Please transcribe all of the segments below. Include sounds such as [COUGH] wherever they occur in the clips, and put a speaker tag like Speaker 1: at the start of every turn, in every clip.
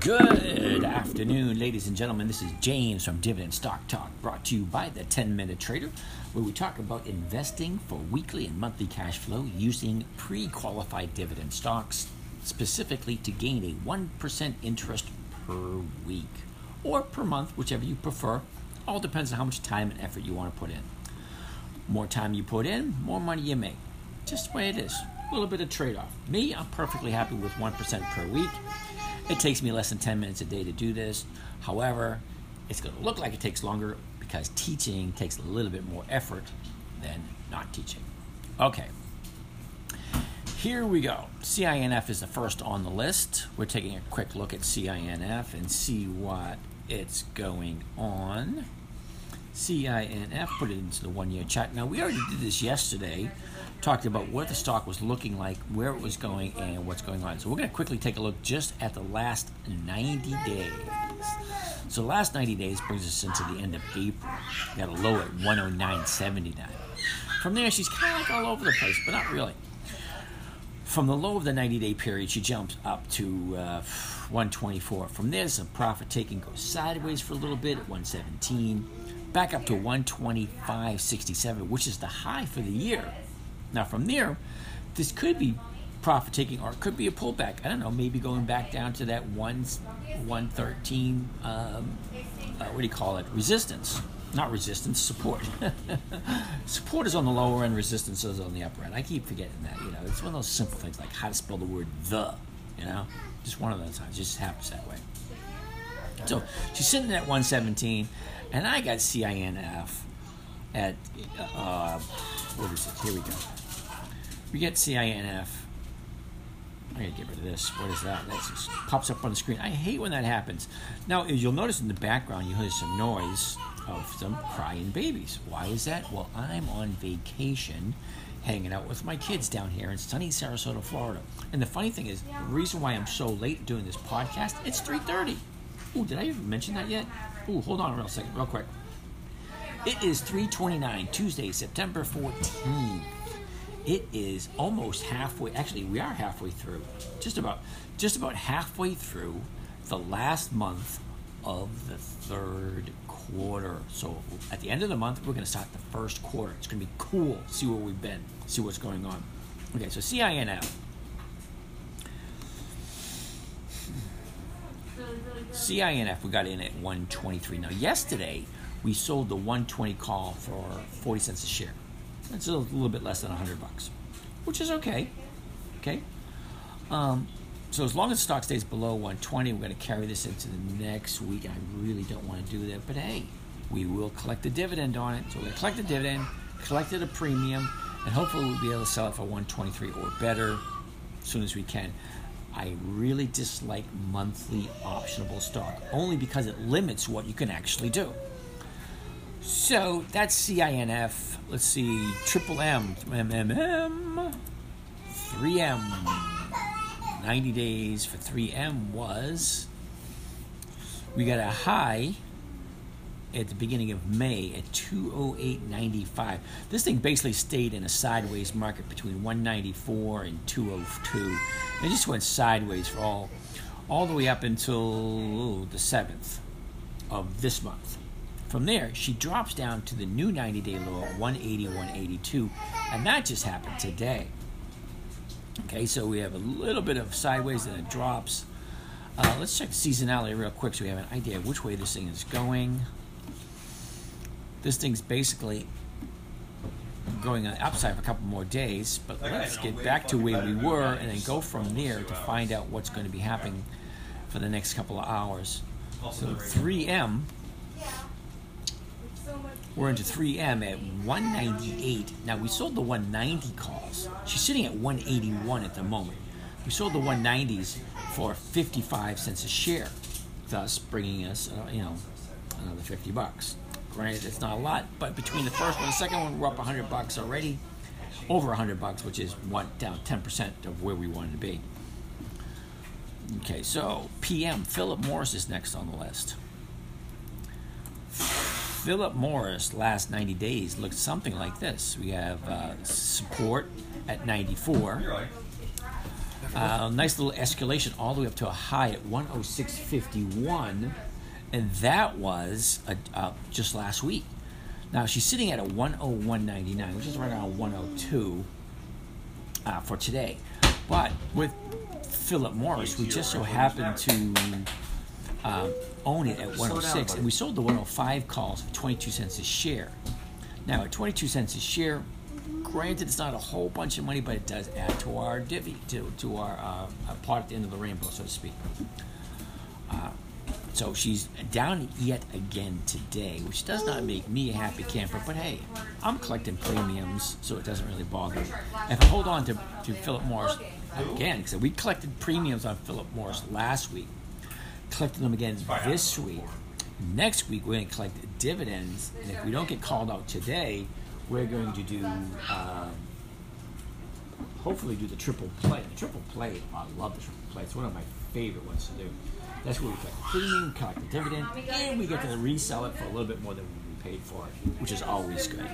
Speaker 1: Good afternoon, ladies and gentlemen. This is James from Dividend Stock Talk, brought to you by the 10 Minute Trader, where we talk about investing for weekly and monthly cash flow using pre qualified dividend stocks, specifically to gain a 1% interest per week or per month, whichever you prefer. All depends on how much time and effort you want to put in. More time you put in, more money you make. Just the way it is. A little bit of trade off. Me, I'm perfectly happy with 1% per week. It takes me less than 10 minutes a day to do this. However, it's going to look like it takes longer because teaching takes a little bit more effort than not teaching. Okay. Here we go. CINF is the first on the list. We're taking a quick look at CINF and see what it's going on. CINF, put it into the one year chart. Now, we already did this yesterday talked about what the stock was looking like, where it was going, and what's going on. So we're going to quickly take a look just at the last 90 days. So the last 90 days brings us into the end of April. We got a low at 109.79. From there, she's kind of like all over the place, but not really. From the low of the 90 day period, she jumps up to uh, 124. From there, some profit taking goes sideways for a little bit at 117, back up to 125.67, which is the high for the year. Now, from there, this could be profit taking or it could be a pullback. I don't know, maybe going back down to that one, 113, um, uh, what do you call it? Resistance. Not resistance, support. [LAUGHS] support is on the lower end, resistance is on the upper end. I keep forgetting that. You know, it's one of those simple things like how to spell the word the. You know, just one of those times. It just happens that way. So she's sitting at 117, and I got CINF at uh, what is it? Here we go. We get CINF. I gotta get rid of this. What is that? That just pops up on the screen. I hate when that happens. Now, as you'll notice in the background, you hear some noise of some crying babies. Why is that? Well, I'm on vacation hanging out with my kids down here in sunny Sarasota, Florida. And the funny thing is, the reason why I'm so late doing this podcast, it's 3.30. Ooh, did I even mention that yet? Ooh, hold on a real second, real quick. It is 329, Tuesday, September 14th. It is almost halfway. Actually, we are halfway through. Just about, just about halfway through the last month of the third quarter. So at the end of the month, we're going to start the first quarter. It's going to be cool. See where we've been. See what's going on. Okay, so CINF. CINF, we got in at 123. Now, yesterday, we sold the 120 call for 40 cents a share. That's a little bit less than 100 bucks, which is okay. Okay. Um, so as long as stock stays below 120, we're going to carry this into the next week. I really don't want to do that, but hey, we will collect the dividend on it. So we're going to collect the dividend, collect it a premium, and hopefully we'll be able to sell it for 123 or better as soon as we can. I really dislike monthly optionable stock only because it limits what you can actually do. So that's CINF. Let's see, Triple M, MMM, 3M. 90 days for 3M was we got a high at the beginning of May at 208.95. This thing basically stayed in a sideways market between 194 and 202. It just went sideways for all all the way up until oh, the 7th of this month. From there, she drops down to the new 90 day low at 180, 182, and that just happened today. Okay, so we have a little bit of sideways and it drops. Uh, let's check seasonality real quick so we have an idea of which way this thing is going. This thing's basically going on the upside for a couple more days, but let's get back to where we were and then go from there to find out what's going to be happening for the next couple of hours. So 3M we're into 3M at 198. Now we sold the 190 calls. She's sitting at 181 at the moment. we sold the 190s for 55 cents a share, thus bringing us, uh, you know, another 50 bucks. Granted, it's not a lot, but between the first one and the second one, we're up 100 bucks already, over 100 bucks, which is one down 10% of where we wanted to be. Okay, so PM Philip Morris is next on the list. Philip Morris last 90 days looked something like this. We have uh, support at 94. Uh, nice little escalation all the way up to a high at 106.51, and that was uh, uh, just last week. Now she's sitting at a 101.99, which is right around 102 uh, for today. But with Philip Morris, we just so happened to uh, own it at 106, and we sold the 105 calls for 22 cents a share. Now, at 22 cents a share, granted, it's not a whole bunch of money, but it does add to our divvy, to, to our uh, part at the end of the rainbow, so to speak. Uh, so she's down yet again today, which does not make me a happy camper. But hey, I'm collecting premiums, so it doesn't really bother me. If I hold on to, to Philip Morris again, because we collected premiums on Philip Morris last week, collecting them again this week. Next week, we're going to collect dividends, and if we don't get called out today, we're going to do um, hopefully do the triple play. The triple play, I love the triple play. It's one of my favorite ones to do. That's where we collect the premium, collect the dividend, and we get to resell it for a little bit more than we paid for it, which is always good.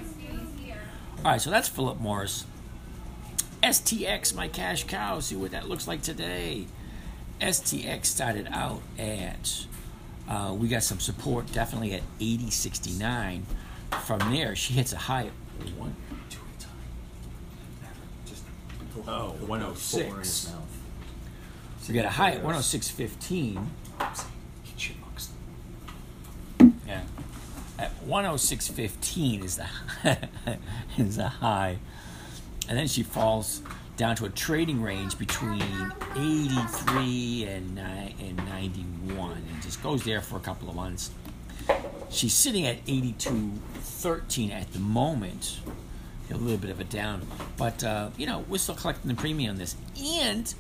Speaker 1: All right, so that's Philip Morris. STX, my cash cow. See what that looks like today. STX started out at, uh, we got some support definitely at 80.69. From there, she hits a high of one, two, oh, 106. We got a high at 106.15. Yeah. At 106.15 is the [LAUGHS] is the high. And then she falls down to a trading range between 83 and, and 91 and just goes there for a couple of months. She's sitting at 82.13 at the moment. A little bit of a down, but uh, you know we're still collecting the premium on this, and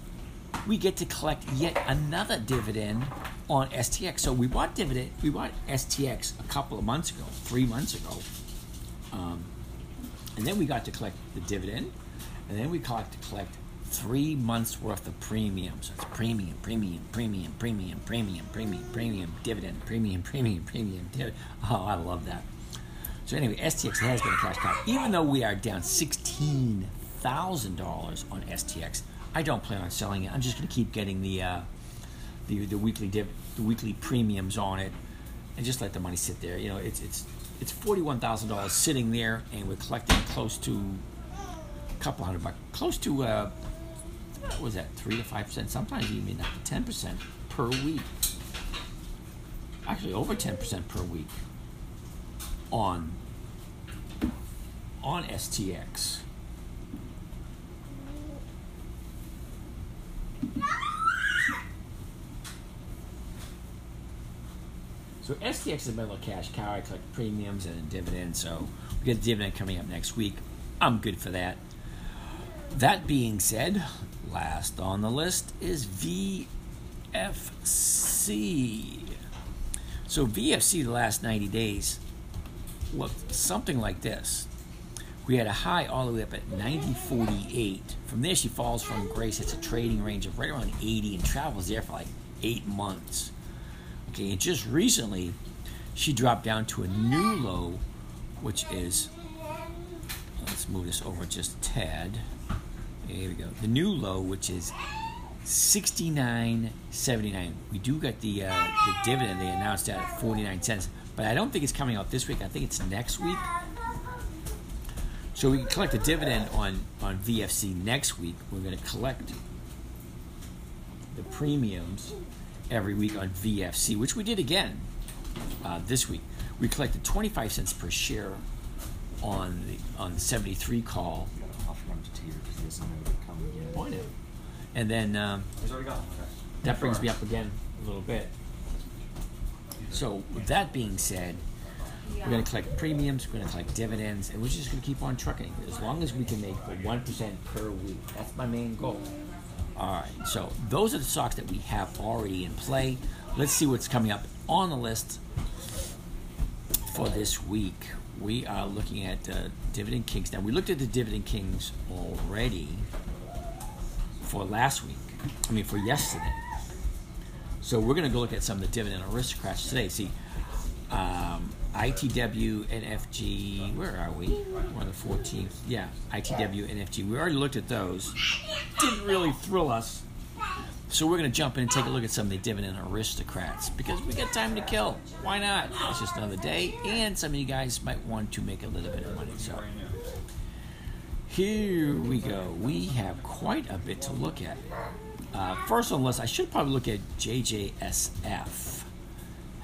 Speaker 1: we get to collect yet another dividend on STX. So we bought dividend, we bought STX a couple of months ago, three months ago, um, and then we got to collect the dividend, and then we collect to collect three months worth of premium. So it's premium, premium, premium, premium, premium, premium, premium, dividend, premium, premium, premium, dividend. Oh, I love that. So anyway, STX has been a cash cow, even though we are down sixteen thousand dollars on STX. I don't plan on selling it. I'm just going to keep getting the uh, the the weekly dip, the weekly premiums on it, and just let the money sit there. You know, it's it's it's forty one thousand dollars sitting there, and we're collecting close to a couple hundred bucks, close to uh, what was that three to five percent, sometimes even up to ten percent per week. Actually, over ten percent per week on on STX. So STX is my little cash cow. I collect premiums and dividends. So we get a dividend coming up next week. I'm good for that. That being said, last on the list is VFC. So VFC the last 90 days looked something like this. We had a high all the way up at 90.48. From there, she falls from grace. It's a trading range of right around 80 and travels there for like eight months. Okay, and just recently, she dropped down to a new low, which is, let's move this over just a tad. Here we go. The new low, which is 69.79. We do get the uh, the dividend they announced at 49 cents, but I don't think it's coming out this week. I think it's next week. So we can collect a dividend on, on VFC next week. We're going to collect the premiums every week on VFC, which we did again uh, this week. We collected 25 cents per share on the on the 73 call. Point it. And then um, that brings me up again a little bit. So with that being said, we're going to collect premiums, we're going to collect dividends, and we're just going to keep on trucking as long as we can make the 1% per week. That's my main goal. All right, so those are the stocks that we have already in play. Let's see what's coming up on the list for this week. We are looking at uh, Dividend Kings. Now, we looked at the Dividend Kings already for last week, I mean, for yesterday. So we're going to go look at some of the Dividend Aristocrats today. See, um, ITW, NFG, where are we? We're on the 14th. Yeah, ITW, NFG. We already looked at those. Didn't really thrill us. So we're going to jump in and take a look at some of the dividend aristocrats because we got time to kill. Why not? It's just another day, and some of you guys might want to make a little bit of money. So here we go. We have quite a bit to look at. Uh, first on the list, I should probably look at JJSF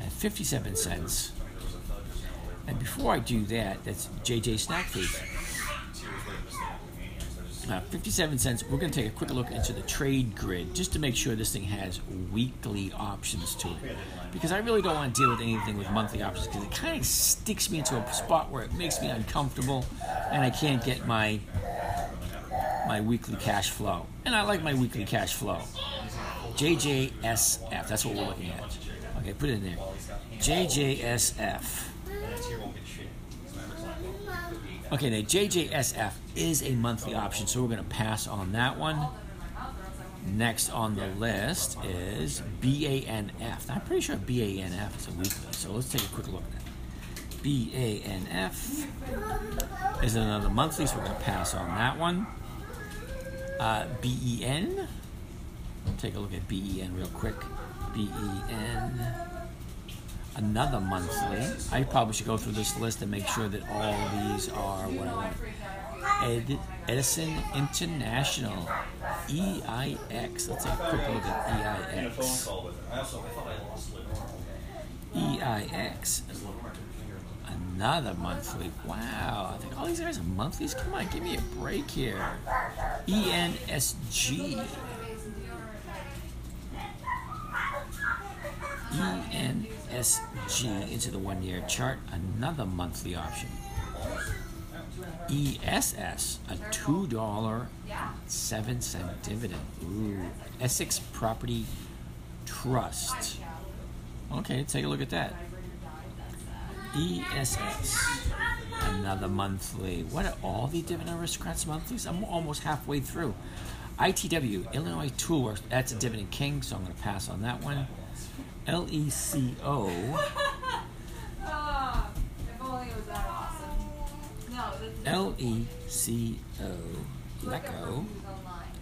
Speaker 1: at 57 cents. And before I do that, that's JJ Snack. Uh, 57 cents. We're going to take a quick look into the trade grid just to make sure this thing has weekly options to it. Because I really don't want to deal with anything with monthly options because it kind of sticks me into a spot where it makes me uncomfortable and I can't get my my weekly cash flow. And I like my weekly cash flow. JJSF. That's what we're looking at. Okay, put it in there. JJSF. Okay, now JJSF is a monthly option, so we're going to pass on that one. Next on the list is BANF. I'm pretty sure BANF is a weekly, so let's take a quick look at that. BANF is another monthly, so we're going to pass on that one. Uh, BEN. Take a look at BEN real quick. BEN another monthly. I probably should go through this list and make sure that all these are what I want. Ed, Edison International, EIX. Let's take a quick look at EIX. EIX. Another monthly. Wow. I think all these guys are monthlies. Come on, give me a break here. ENSG. ENSG into the one year chart, another monthly option. ESS, a $2.07 dividend. Ooh. Essex Property Trust. Okay, take a look at that. ESS, another monthly. What are all the dividend aristocrats monthlies? I'm almost halfway through. ITW, Illinois Toolworks, that's a dividend king, so I'm going to pass on that one. [LAUGHS]
Speaker 2: Ah, if only it was that awesome. No, this is
Speaker 1: LECO.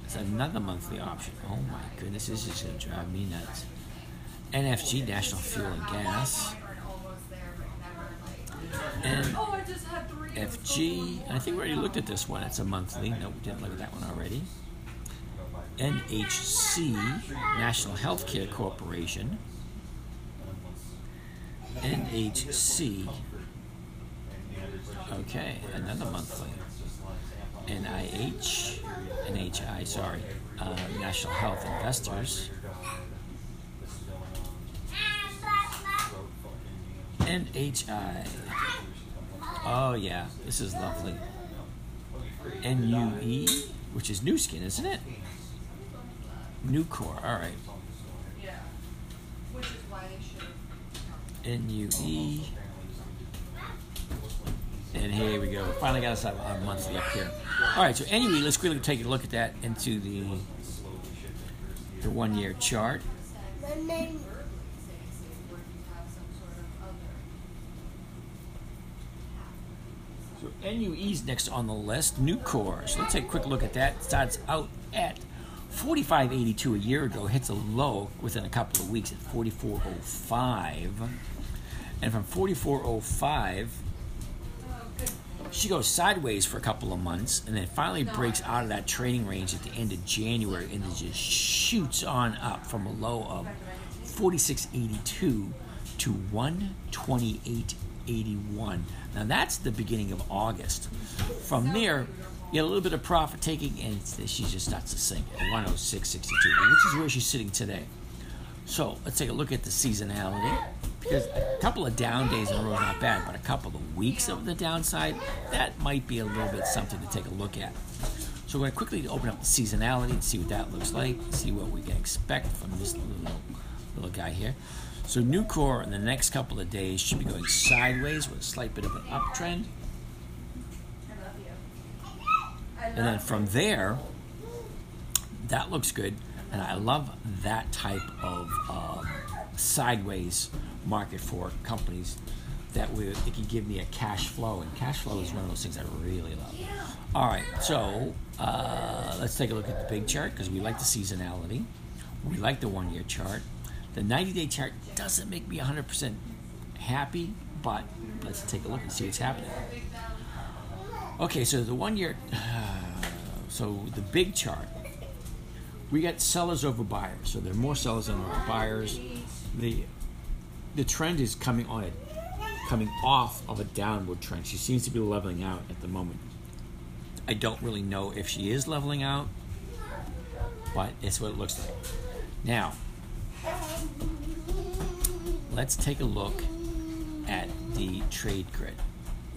Speaker 1: It's another monthly option. Oh my goodness, this is going to drive me nuts. NFG, National Fuel and Gas. And
Speaker 2: Oh, I just had three.
Speaker 1: FG, and I think we already looked at this one. It's a monthly. No, we didn't look at that one already. NHC, National Healthcare Corporation. NHC. Okay, another monthly. NIH, NHI, sorry, uh, National Health Investors. NHI. Oh, yeah, this is lovely. NUE, which is Nu Skin, isn't it? Nucor, all right.
Speaker 2: Yeah. Which is why they should.
Speaker 1: NUE. And here we go. Finally got us our, our monthly up here. All right, so anyway, let's quickly take a look at that into the the one year chart. So NUE's next on the list, Nucor. So let's take a quick look at that. It starts out at 45.82 a year ago, hits a low within a couple of weeks at 44.05. And from 44.05, she goes sideways for a couple of months and then finally breaks out of that trading range at the end of January and then just shoots on up from a low of 46.82 to 128.81. Now that's the beginning of August. From there, get a little bit of profit taking and she just starts to sink at 106.62, which is where she's sitting today. So let's take a look at the seasonality. Because a couple of down days in a row is not bad, but a couple of weeks of the downside, that might be a little bit something to take a look at. So we're going to quickly open up the seasonality and see what that looks like, see what we can expect from this little, little guy here. So Nucor in the next couple of days should be going sideways with a slight bit of an uptrend. And then from there, that looks good. And I love that type of uh, sideways market for companies that would it can give me a cash flow. And cash flow is one of those things I really love. All right, so uh, let's take a look at the big chart because we like the seasonality. We like the one year chart. The 90 day chart doesn't make me 100% happy, but let's take a look and see what's happening. Okay, so the one year, uh, [SIGHS] so the big chart, we got sellers over buyers. So there are more sellers than there are buyers. The the trend is coming on it, coming off of a downward trend. She seems to be leveling out at the moment. I don't really know if she is leveling out, but it's what it looks like. Now, let's take a look at the trade grid.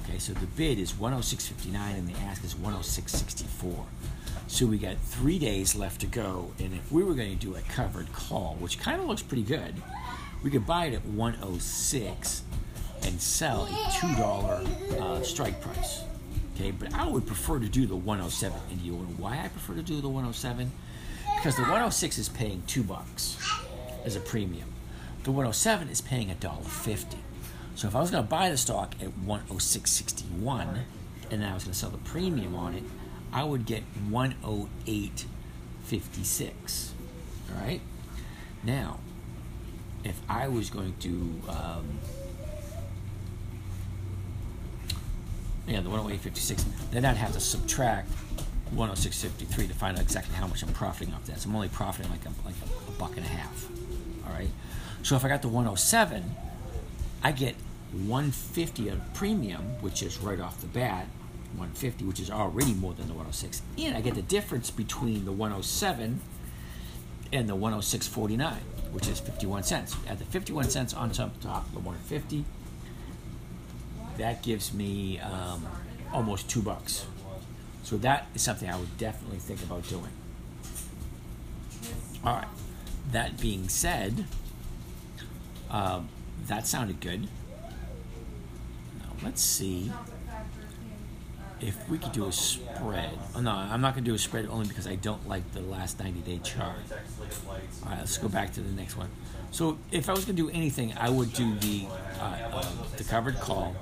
Speaker 1: Okay, so the bid is 106.59 and the ask is 106.64. So we got three days left to go, and if we were going to do a covered call, which kind of looks pretty good, we could buy it at 106 and sell a $2 uh, strike price. Okay, but I would prefer to do the 107. And you know why I prefer to do the 107? Because the 106 is paying two bucks as a premium. The 107 is paying a dollar fifty. So if I was going to buy the stock at 106.61 and then I was going to sell the premium on it, I would get 108.56. All right. Now, if I was going to um, yeah, the 108.56, then I'd have to subtract 106.53 to find out exactly how much I'm profiting off that. So I'm only profiting like a, like a, a buck and a half. All right. So if I got the 107, I get 150 of premium, which is right off the bat, 150, which is already more than the 106, and I get the difference between the 107 and the 106.49, which is 51 cents. Add the 51 cents on top of the 150 that gives me um, almost two bucks. So that is something I would definitely think about doing. All right. That being said, um, that sounded good. Now let's see if we could do a spread. Oh, no, I'm not going to do a spread only because I don't like the last 90 day chart. All right, let's go back to the next one. So if I was going to do anything, I would do the uh, uh, the covered call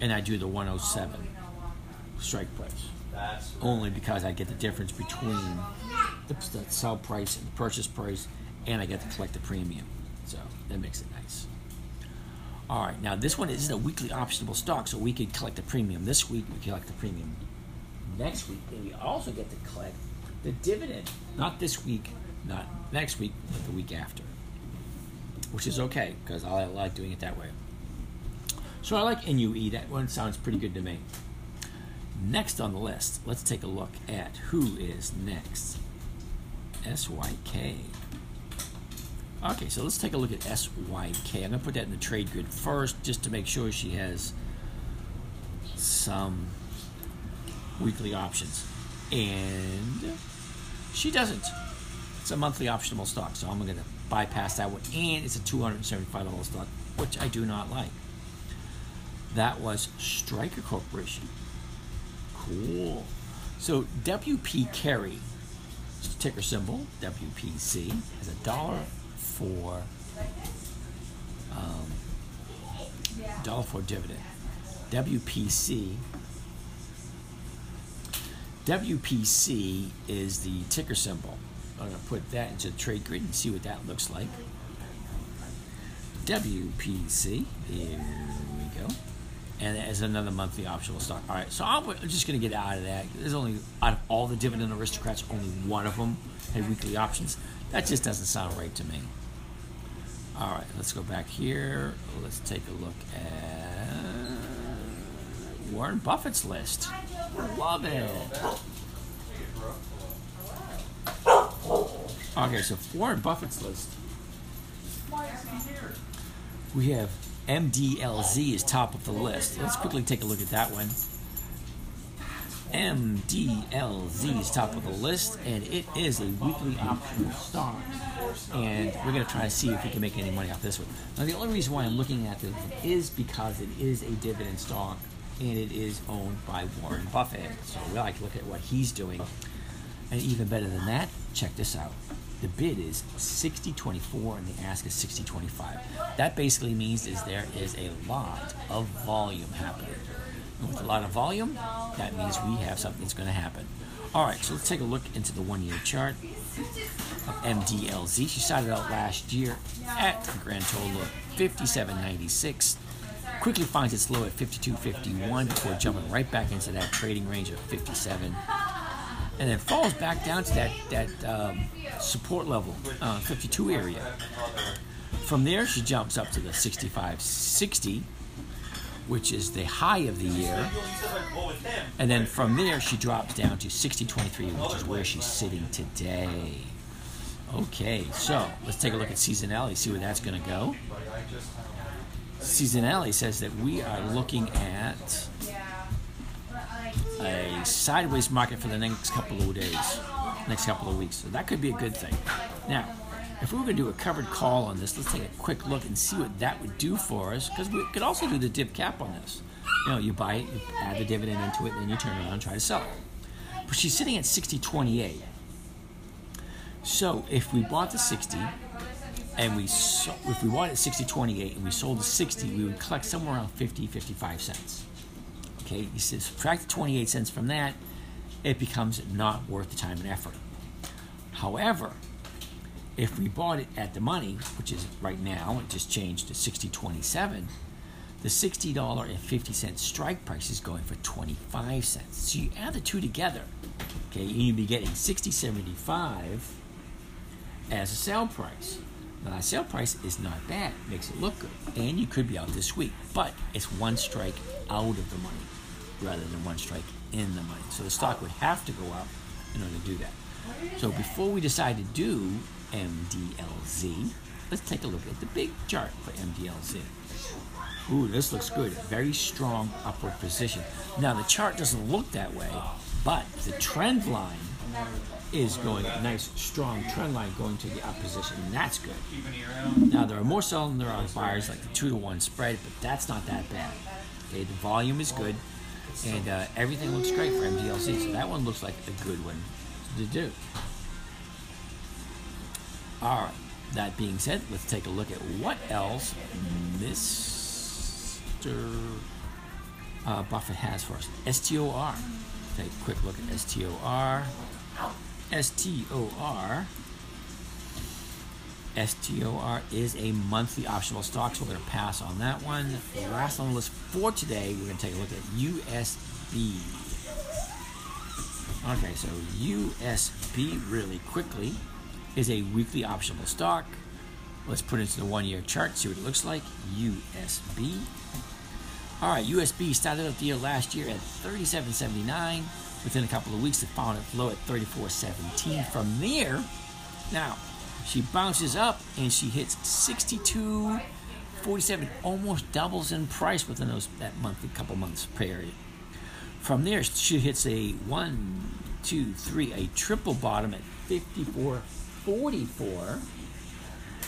Speaker 1: and I do the 107 strike price. Only because I get the difference between the sell price and the purchase price, and I get to collect the premium. So that makes it nice. All right, now this one is a weekly optionable stock, so we could collect the premium this week. We collect the premium next week, and we also get to collect the dividend. Not this week, not next week, but the week after, which is okay because I like doing it that way. So I like NUE. That one sounds pretty good to me. Next on the list, let's take a look at who is next. SYK. Okay, so let's take a look at SYK. I'm going to put that in the trade grid first just to make sure she has some weekly options. And she doesn't. It's a monthly optional stock, so I'm going to bypass that one. And it's a $275 stock, which I do not like. That was Stryker Corporation. Cool. So WP Carey, ticker symbol WPC, has a dollar for um, dollar for dividend. WPC. WPC is the ticker symbol. I'm going to put that into the trade grid and see what that looks like. WPC. Here we go and as another monthly optional stock. All right, so I'm just going to get out of that. There's only out of all the dividend aristocrats, only one of them had weekly options. That just doesn't sound right to me. All right, let's go back here. Let's take a look at Warren Buffett's list. Love it. Okay, so Warren Buffett's list. We have MDLZ is top of the list. Let's quickly take a look at that one. MDLZ is top of the list, and it is a weekly optional stock. And we're going to try to see if we can make any money off this one. Now, the only reason why I'm looking at this is because it is a dividend stock and it is owned by Warren Buffett. So we like to look at what he's doing. And even better than that, check this out. The bid is 60.24 and the ask is 60.25. That basically means is there is a lot of volume happening. With a lot of volume, that means we have something that's going to happen. All right, so let's take a look into the one-year chart of MDLZ. She started out last year at a grand total of 57.96. Quickly finds its low at 52.51 before jumping right back into that trading range of 57 and then falls back down to that that um, support level, uh, 52 area. From there, she jumps up to the 65.60, which is the high of the year, and then from there she drops down to 60.23, which is where she's sitting today. Okay, so let's take a look at seasonality, see where that's going to go. Seasonality says that we are looking at a sideways market for the next couple of days, next couple of weeks. So that could be a good thing. Now, if we were going to do a covered call on this, let's take a quick look and see what that would do for us, because we could also do the dip cap on this. You know, you buy it, you add the dividend into it, and then you turn around and try to sell it. But she's sitting at 60.28. So if we bought the 60 and we so, if we bought it at 60.28 and we sold the 60, we would collect somewhere around 50, 55 cents. Okay, you subtract 28 cents from that, it becomes not worth the time and effort. However, if we bought it at the money, which is right now, it just changed to 60.27, the $60.50 strike price is going for 25 cents. So you add the two together, okay, you'd be getting 60.75 as a sale price. Now that sale price is not bad, makes it look good, and you could be out this week, but it's one strike out of the money rather than one strike in the money. So the stock would have to go up in order to do that. So before we decide to do MDLZ, let's take a look at the big chart for MDLZ. Ooh, this looks good. Very strong upward position. Now the chart doesn't look that way, but the trend line is going a nice strong trend line going to the up position, and that's good. Now there are more sellers than there are buyers, like the two to one spread, but that's not that bad. Okay, the volume is good and uh, everything looks great for MDLZ. So that one looks like a good one to do. All right. That being said, let's take a look at what else Mr. Uh, Buffett has for us. STOR. Take a quick look at STOR. STOR STOR is a monthly optional stock, so we're going to pass on that one. The last on the list for today, we're going to take a look at USB. Okay, so USB really quickly is a weekly optional stock. Let's put it into the one year chart, see what it looks like. USB. All right, USB started out the year last year at 37.79. Within a couple of weeks, it found its low at 34.17. From there, now she bounces up and she hits 62 47 almost doubles in price within those that monthly couple months period from there she hits a one two three a triple bottom at 54 44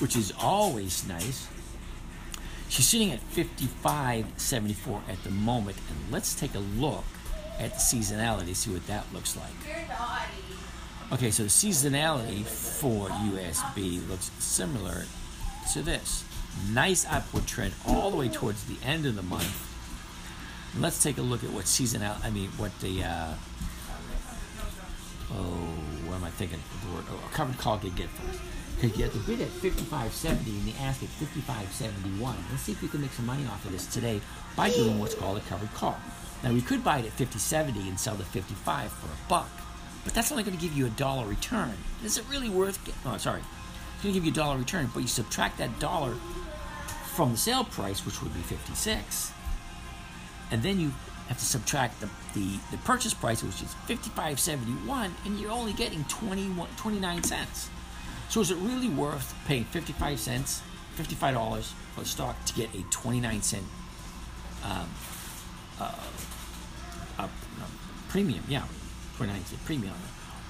Speaker 1: which is always nice she's sitting at 55 74 at the moment and let's take a look at the seasonality see what that looks like Okay, so the seasonality for USB looks similar to this. Nice upward trend all the way towards the end of the month. let's take a look at what seasonal. I mean, what the uh, oh, I thinking? The word a covered call could get for us. Because you have to bid at 55.70 and the ask at 55.71. Let's see if we can make some money off of this today by doing what's called a covered call. Now we could buy it at 50.70 and sell the 55 for a buck but that's only going to give you a dollar return. Is it really worth? Get, oh, sorry, it's going to give you a dollar return, but you subtract that dollar from the sale price, which would be fifty-six, and then you have to subtract the, the, the purchase price, which is fifty-five seventy-one, and you're only getting 21, 29 cents. So is it really worth paying fifty-five cents, fifty-five dollars for a stock to get a twenty-nine cent um, uh, uh, premium, yeah, 29 cent premium.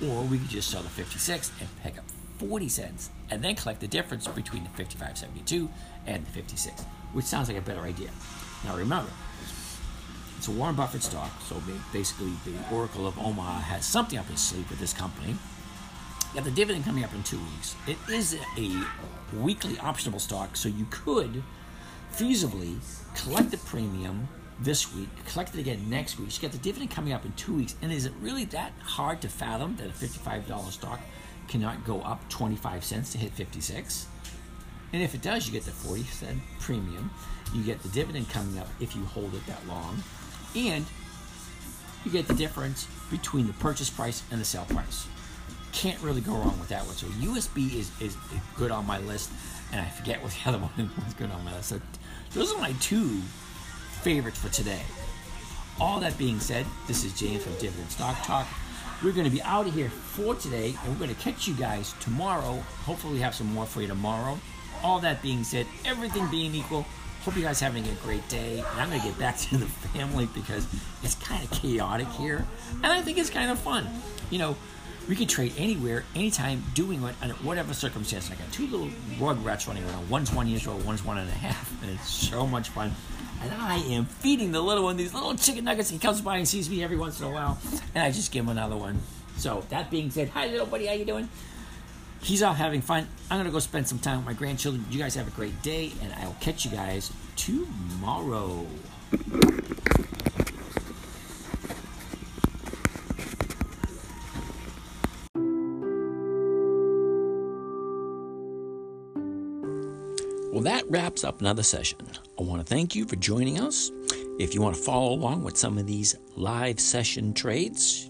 Speaker 1: Or we could just sell the 56 and pick up 40 cents and then collect the difference between the 55.72 and the 56, which sounds like a better idea. Now remember, it's a Warren Buffett stock, so basically the Oracle of Omaha has something up its sleeve with this company. You have the dividend coming up in two weeks. It is a weekly optionable stock, so you could feasibly collect the premium this week, collect it again next week. You get the dividend coming up in two weeks. And is it really that hard to fathom that a $55 stock cannot go up 25 cents to hit 56? And if it does, you get the 40 cent premium. You get the dividend coming up if you hold it that long. And you get the difference between the purchase price and the sale price. Can't really go wrong with that one. So USB is, is good on my list, and I forget what the other [LAUGHS] one was good on my list. So those are my two favorites for today. All that being said, this is James from Dividend Stock Talk. We're going to be out of here for today, and we're going to catch you guys tomorrow. Hopefully, we have some more for you tomorrow. All that being said, everything being equal, hope you guys having a great day. And I'm going to get back [LAUGHS] to the family because it's kind of chaotic here, and I think it's kind of fun. You know, we can trade anywhere, anytime, doing it under whatever circumstance. I got two little rugrats running around. One's one years old, one's one and a half, [LAUGHS] and it's so much fun. And I am feeding the little one these little chicken nuggets. He comes by and sees me every once in a while, and I just give him another one. So that being said, hi little buddy, how you doing? He's out having fun. I'm gonna go spend some time with my grandchildren. You guys have a great day, and I will catch you guys tomorrow. Well, that wraps up another session. I want to thank you for joining us. If you want to follow along with some of these live session trades,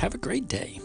Speaker 1: have a great day.